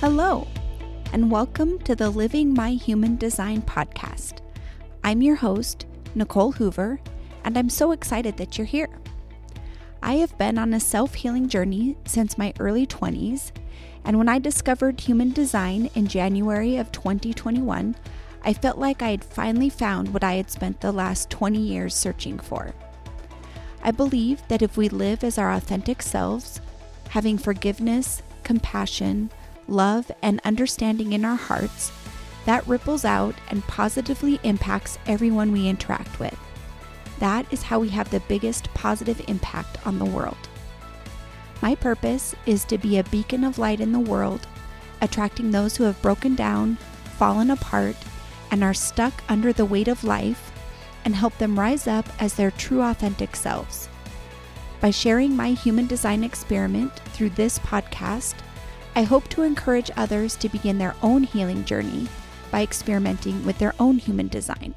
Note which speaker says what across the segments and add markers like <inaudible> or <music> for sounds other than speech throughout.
Speaker 1: Hello, and welcome to the Living My Human Design podcast. I'm your host, Nicole Hoover, and I'm so excited that you're here. I have been on a self healing journey since my early 20s, and when I discovered human design in January of 2021, I felt like I had finally found what I had spent the last 20 years searching for. I believe that if we live as our authentic selves, having forgiveness, compassion, love, and understanding in our hearts, that ripples out and positively impacts everyone we interact with. That is how we have the biggest positive impact on the world. My purpose is to be a beacon of light in the world, attracting those who have broken down, fallen apart, and are stuck under the weight of life, and help them rise up as their true authentic selves. By sharing my human design experiment through this podcast, I hope to encourage others to begin their own healing journey by experimenting with their own human design.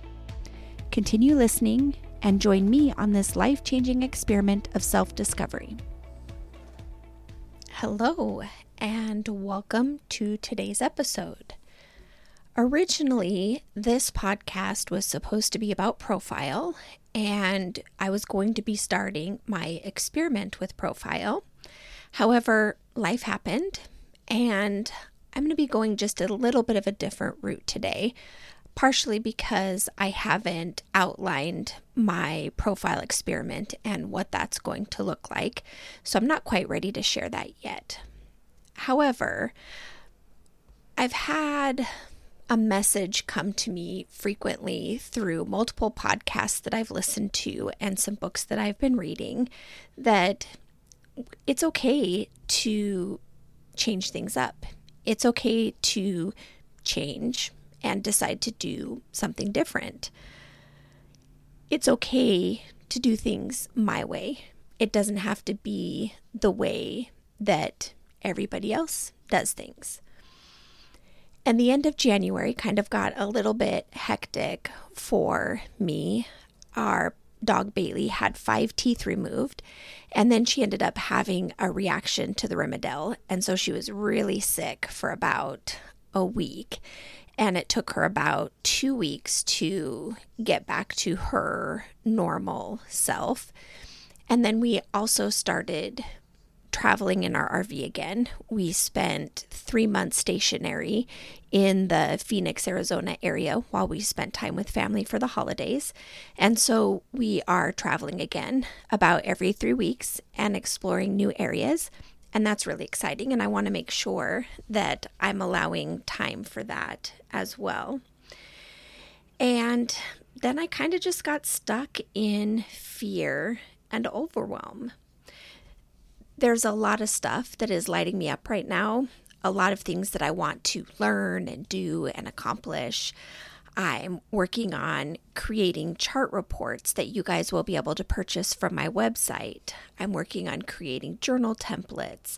Speaker 1: Continue listening and join me on this life changing experiment of self discovery. Hello, and welcome to today's episode. Originally, this podcast was supposed to be about profile, and I was going to be starting my experiment with profile. However, life happened and I'm going to be going just a little bit of a different route today, partially because I haven't outlined my profile experiment and what that's going to look like. So I'm not quite ready to share that yet. However, I've had a message come to me frequently through multiple podcasts that I've listened to and some books that I've been reading that it's okay to change things up. It's okay to change and decide to do something different. It's okay to do things my way. It doesn't have to be the way that everybody else does things. And the end of January kind of got a little bit hectic for me. Our dog Bailey had five teeth removed, and then she ended up having a reaction to the Rimadyl. And so she was really sick for about a week. And it took her about two weeks to get back to her normal self. And then we also started traveling in our RV again. We spent three months stationary in the Phoenix, Arizona area while we spent time with family for the holidays. And so we are traveling again about every three weeks and exploring new areas. And that's really exciting. And I want to make sure that I'm allowing time for that as well. And then I kind of just got stuck in fear and overwhelm there's a lot of stuff that is lighting me up right now, a lot of things that I want to learn and do and accomplish. I'm working on creating chart reports that you guys will be able to purchase from my website. I'm working on creating journal templates.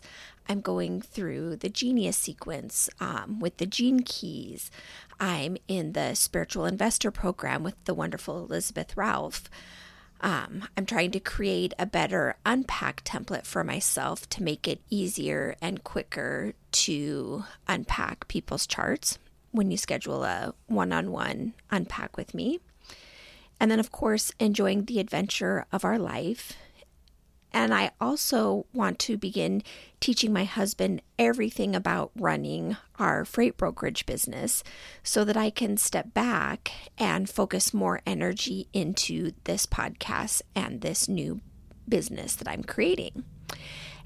Speaker 1: I'm going through the Genius sequence um, with the Gene Keys. I'm in the Spiritual Investor program with the wonderful Elizabeth Ralph. Um, I'm trying to create a better unpack template for myself to make it easier and quicker to unpack people's charts when you schedule a one on one unpack with me. And then, of course, enjoying the adventure of our life and I also want to begin teaching my husband everything about running our freight brokerage business so that I can step back and focus more energy into this podcast and this new business that I'm creating.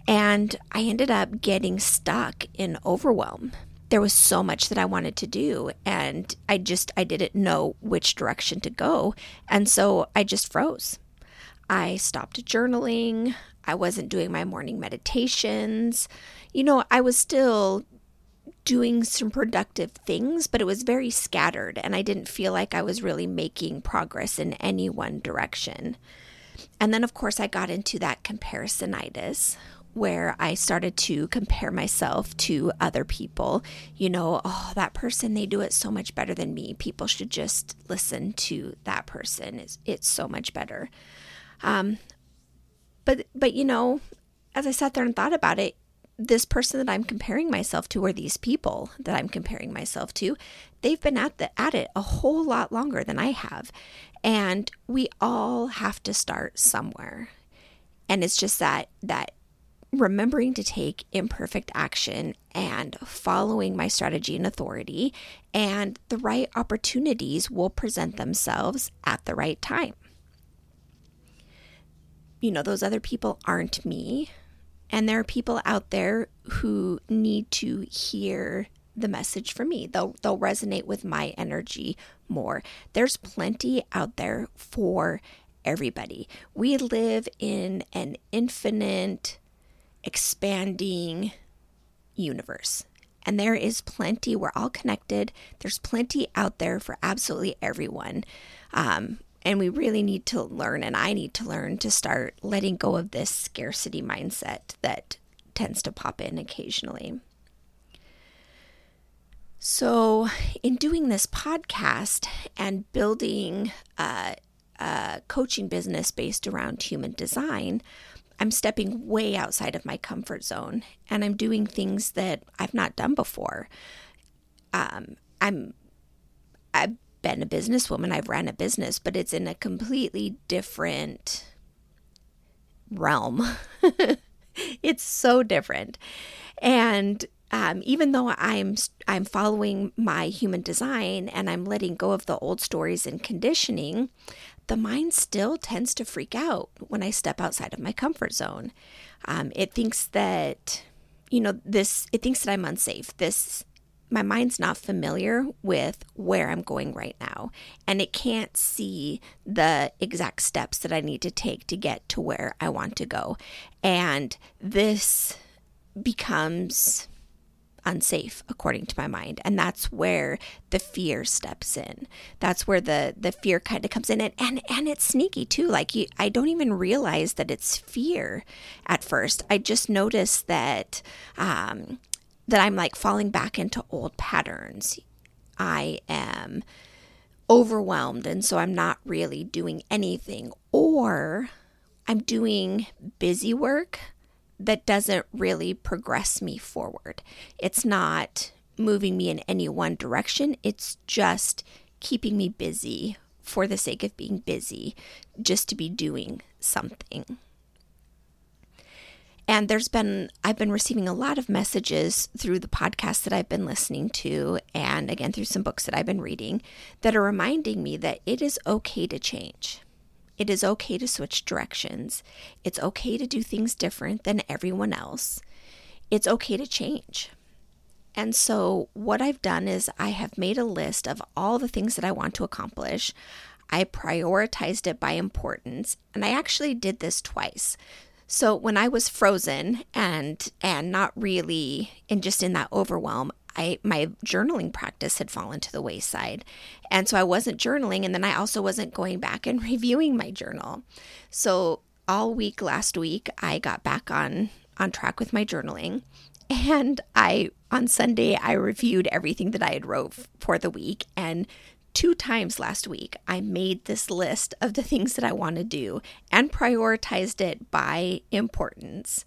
Speaker 1: And I ended up getting stuck in overwhelm. There was so much that I wanted to do and I just I didn't know which direction to go and so I just froze. I stopped journaling. I wasn't doing my morning meditations. You know, I was still doing some productive things, but it was very scattered, and I didn't feel like I was really making progress in any one direction. And then, of course, I got into that comparisonitis where I started to compare myself to other people. You know, oh, that person, they do it so much better than me. People should just listen to that person. It's, it's so much better. Um, but but you know, as I sat there and thought about it, this person that I'm comparing myself to, or these people that I'm comparing myself to, they've been at the at it a whole lot longer than I have. And we all have to start somewhere. And it's just that that remembering to take imperfect action and following my strategy and authority, and the right opportunities will present themselves at the right time. You know, those other people aren't me. And there are people out there who need to hear the message from me. They'll they'll resonate with my energy more. There's plenty out there for everybody. We live in an infinite expanding universe. And there is plenty, we're all connected. There's plenty out there for absolutely everyone. Um, and we really need to learn, and I need to learn to start letting go of this scarcity mindset that tends to pop in occasionally. So, in doing this podcast and building a, a, coaching business based around human design, I'm stepping way outside of my comfort zone and I'm doing things that I've not done before. Um, I'm I've been a businesswoman, I've ran a business, but it's in a completely different realm. <laughs> it's so different. And um, even though I'm I'm following my human design and I'm letting go of the old stories and conditioning, the mind still tends to freak out when I step outside of my comfort zone. Um, it thinks that you know this. It thinks that I'm unsafe. This my mind's not familiar with where I'm going right now, and it can't see the exact steps that I need to take to get to where I want to go. And this becomes unsafe according to my mind and that's where the fear steps in. That's where the the fear kind of comes in and and and it's sneaky too. Like you, i don't even realize that it's fear at first. I just notice that um that i'm like falling back into old patterns i am overwhelmed and so i'm not really doing anything or i'm doing busy work that doesn't really progress me forward. It's not moving me in any one direction, it's just keeping me busy for the sake of being busy, just to be doing something. And there's been, I've been receiving a lot of messages through the podcast that I've been listening to, and again through some books that I've been reading, that are reminding me that it is okay to change. It is okay to switch directions. It's okay to do things different than everyone else. It's okay to change. And so, what I've done is I have made a list of all the things that I want to accomplish. I prioritized it by importance, and I actually did this twice. So when I was frozen and and not really and just in that overwhelm, I my journaling practice had fallen to the wayside. And so I wasn't journaling and then I also wasn't going back and <laughs> reviewing my journal. So all week last week I got back on on track with my journaling and I on Sunday I reviewed everything that I had wrote for the week and two times last week I made this list of the things that I want to do and prioritized it by importance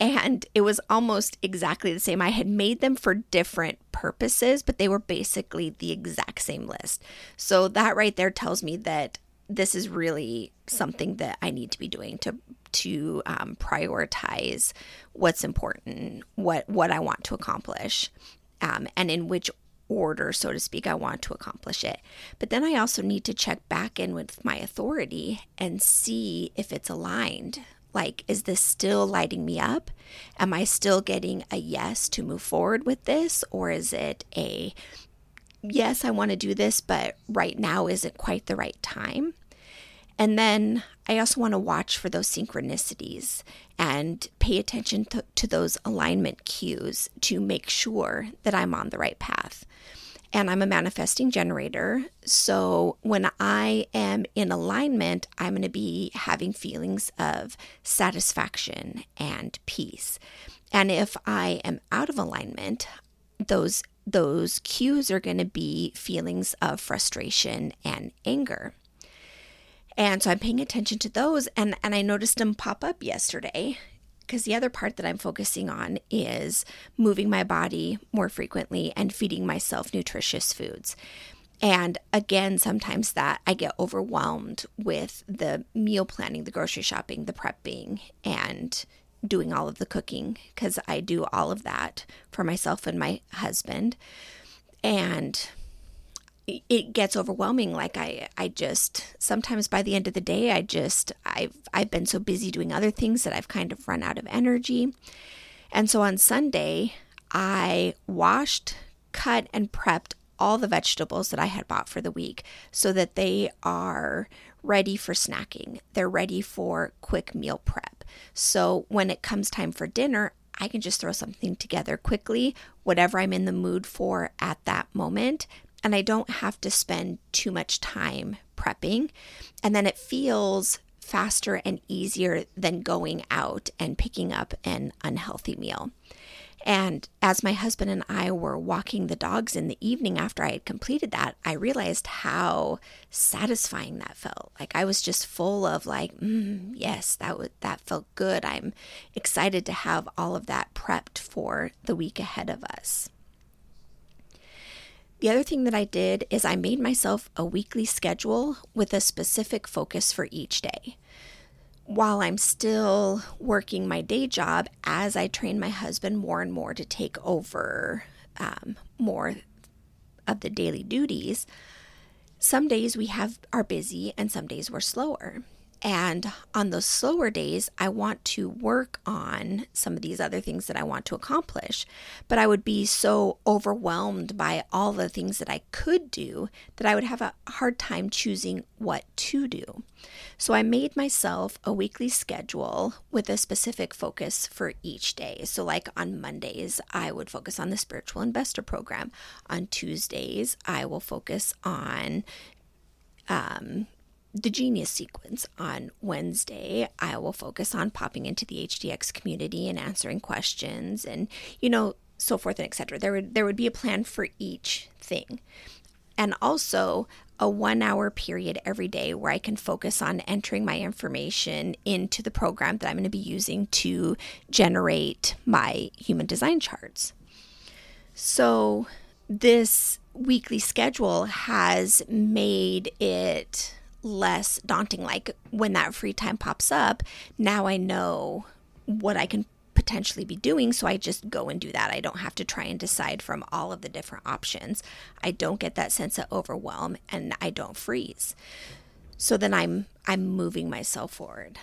Speaker 1: and it was almost exactly the same. I had made them for different purposes, but they were basically the exact same list. So that right there tells me that this is really something that I need to be doing to to um, prioritize what's important, what what I want to accomplish, um, and in which order, so to speak, I want to accomplish it. But then I also need to check back in with my authority and see if it's aligned like, is this still lighting me up? Am I still getting a yes to move forward with this? Or is it a yes, I want to do this, but right now isn't quite the right time? And then I also want to watch for those synchronicities and pay attention to, to, those alignment cues to make sure that I'm on the right path and I'm a manifesting generator. So when I am in alignment, I'm going to be having feelings of satisfaction and peace. And if I am out of alignment, those those cues are going to be feelings of frustration and anger. And so I'm paying attention to those and and I noticed them pop up yesterday because the other part that I'm focusing on is moving my body more frequently and feeding myself nutritious foods. And again, sometimes that I get overwhelmed with the meal planning, the grocery shopping, the prepping, and doing all of the cooking because I do all of that for myself and my husband. And it gets overwhelming. Like i i just sometimes by the end of the day i just i've i've been so busy doing other things that i've kind of run out of energy. And so on sunday i washed cut and prepped all the vegetables that i had bought for the week so that they are ready for snacking. They're ready for quick meal prep. So when it comes time for dinner I can just throw something together quickly, whatever I'm in the mood for at that moment, and I don't have to spend too much time prepping. And then it feels faster and easier than going out and picking up an unhealthy meal. And as my husband and I were walking the dogs in the evening after I had completed that, I realized how satisfying that felt. Like I was just full of like, mm, yes, that would that felt good. I'm excited to have all of that prepped for the week ahead of us. The other thing that I did is I made myself a weekly schedule with a specific focus for each day. While I'm still working my day job, as I train my husband more and more to take over um, more of the daily duties, some days we have are busy and some days we're slower. And on those slower days, I want to work on some of these other things that I want to accomplish. But I would be so overwhelmed by all the things that I could do that I would have a hard time choosing what to do. So I made myself a weekly schedule with a specific focus for each day. So, like on Mondays, I would focus on the Spiritual Investor Program. On Tuesdays, I will focus on um, the Genius sequence on Wednesday. I will focus on popping into the HDX community and answering questions and, you know, so forth and etc. There would there would be a plan for each thing. And also a 1-hour period every day where I can focus on entering my information into the program that I'm going to be using to generate my human design charts. So this weekly schedule has made it less daunting. Like when that free time pops up, now I know what I can potentially be doing. So I just go and do that. I don't have to try and decide from all of the different options. I don't get that sense of overwhelm and I don't freeze. So then I'm I'm moving myself forward.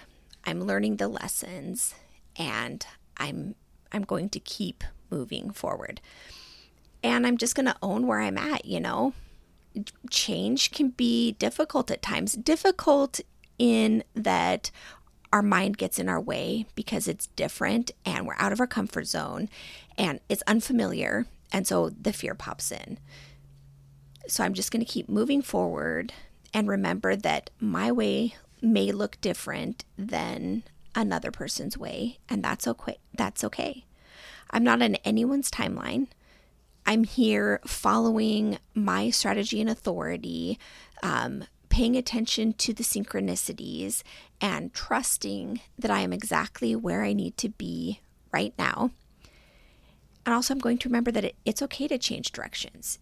Speaker 1: I'm learning the lessons and I'm I'm going to keep moving forward. And I'm just going to own where I'm at, you know change can be difficult at times. Difficult in that our mind gets in our way because it's different and we're out of our comfort zone and it's unfamiliar. And so the fear pops in. So I'm just going to keep moving forward and remember that my way may look different than another person's way and that's okay that's okay i'm not on anyone's timeline I'm here following my strategy and authority, um, paying attention to the synchronicities, and trusting that I am exactly where I need to be right now. And also, I'm going to remember that it, it's okay to change directions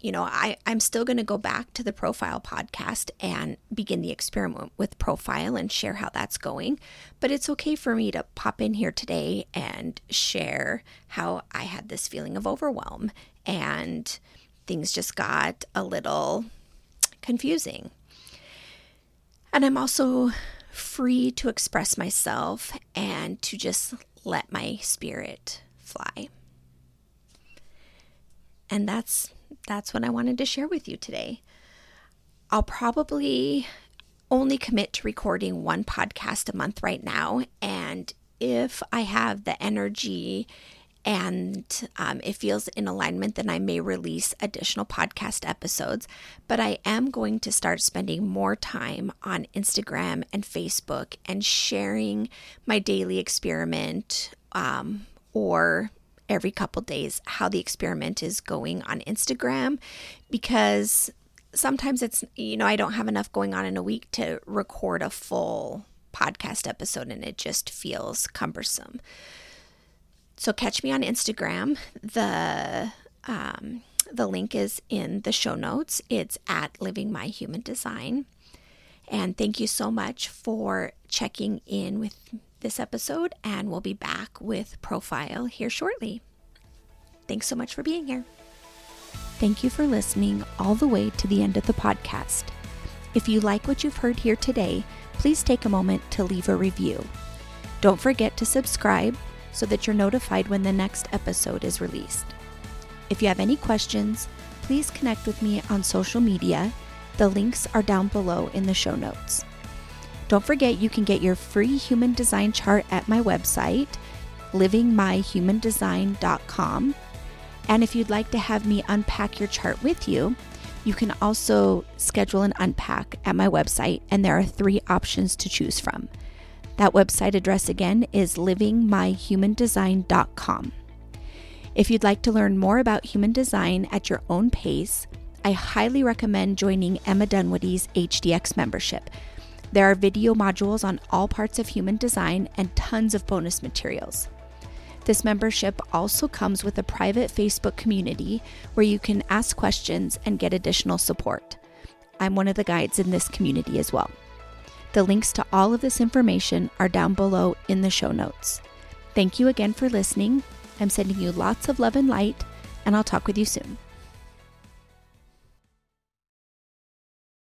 Speaker 1: you know, I, I'm still going to go back to the profile podcast and begin the experiment with profile and share how that's going. But it's okay for me to pop in here today and share how I had this feeling of overwhelm and things just got a little confusing. And I'm also free to express myself and to just let my spirit fly. And that's that's what I wanted to share with you today. I'll probably only commit to recording one podcast a month right now. And if I have the energy and um, it feels in alignment, then I may release additional podcast episodes. But I am going to start spending more time on Instagram and Facebook and sharing my daily experiment um, or every couple days how the experiment is going on Instagram because sometimes it's, you know, I don't have enough going on in a week to record a full podcast episode and it just feels cumbersome. So catch me on Instagram. The um, the link is in the show notes. It's at Living My Human Design. And thank you so much for checking in with this episode, and we'll be back with Profile here shortly. Thanks so much for being here. Thank you for listening all the way to the end of the podcast. If you like what you've heard here today, please take a moment to leave a review. Don't forget to subscribe so that you're notified when the next episode is released. If you have any questions, please connect with me on social media. The links are down below in the show notes. Don't forget you can get your free human design chart at my website, livingmyhumandesign.com. And if you'd like to have me unpack your chart with you, you can also schedule an unpack at my website, and there are three options to choose from. That website address again is livingmyhumandesign.com. If you'd like to learn more about human design at your own pace, I highly recommend joining Emma Dunwoody's HDX membership. There are video modules on all parts of human design and tons of bonus materials. This membership also comes with a private Facebook community where you can ask questions and get additional support. I'm one of the guides in this community as well. The links to all of this information are down below in the show notes. Thank you again for listening I'm sending you lots of love and light, and I'll talk with you soon.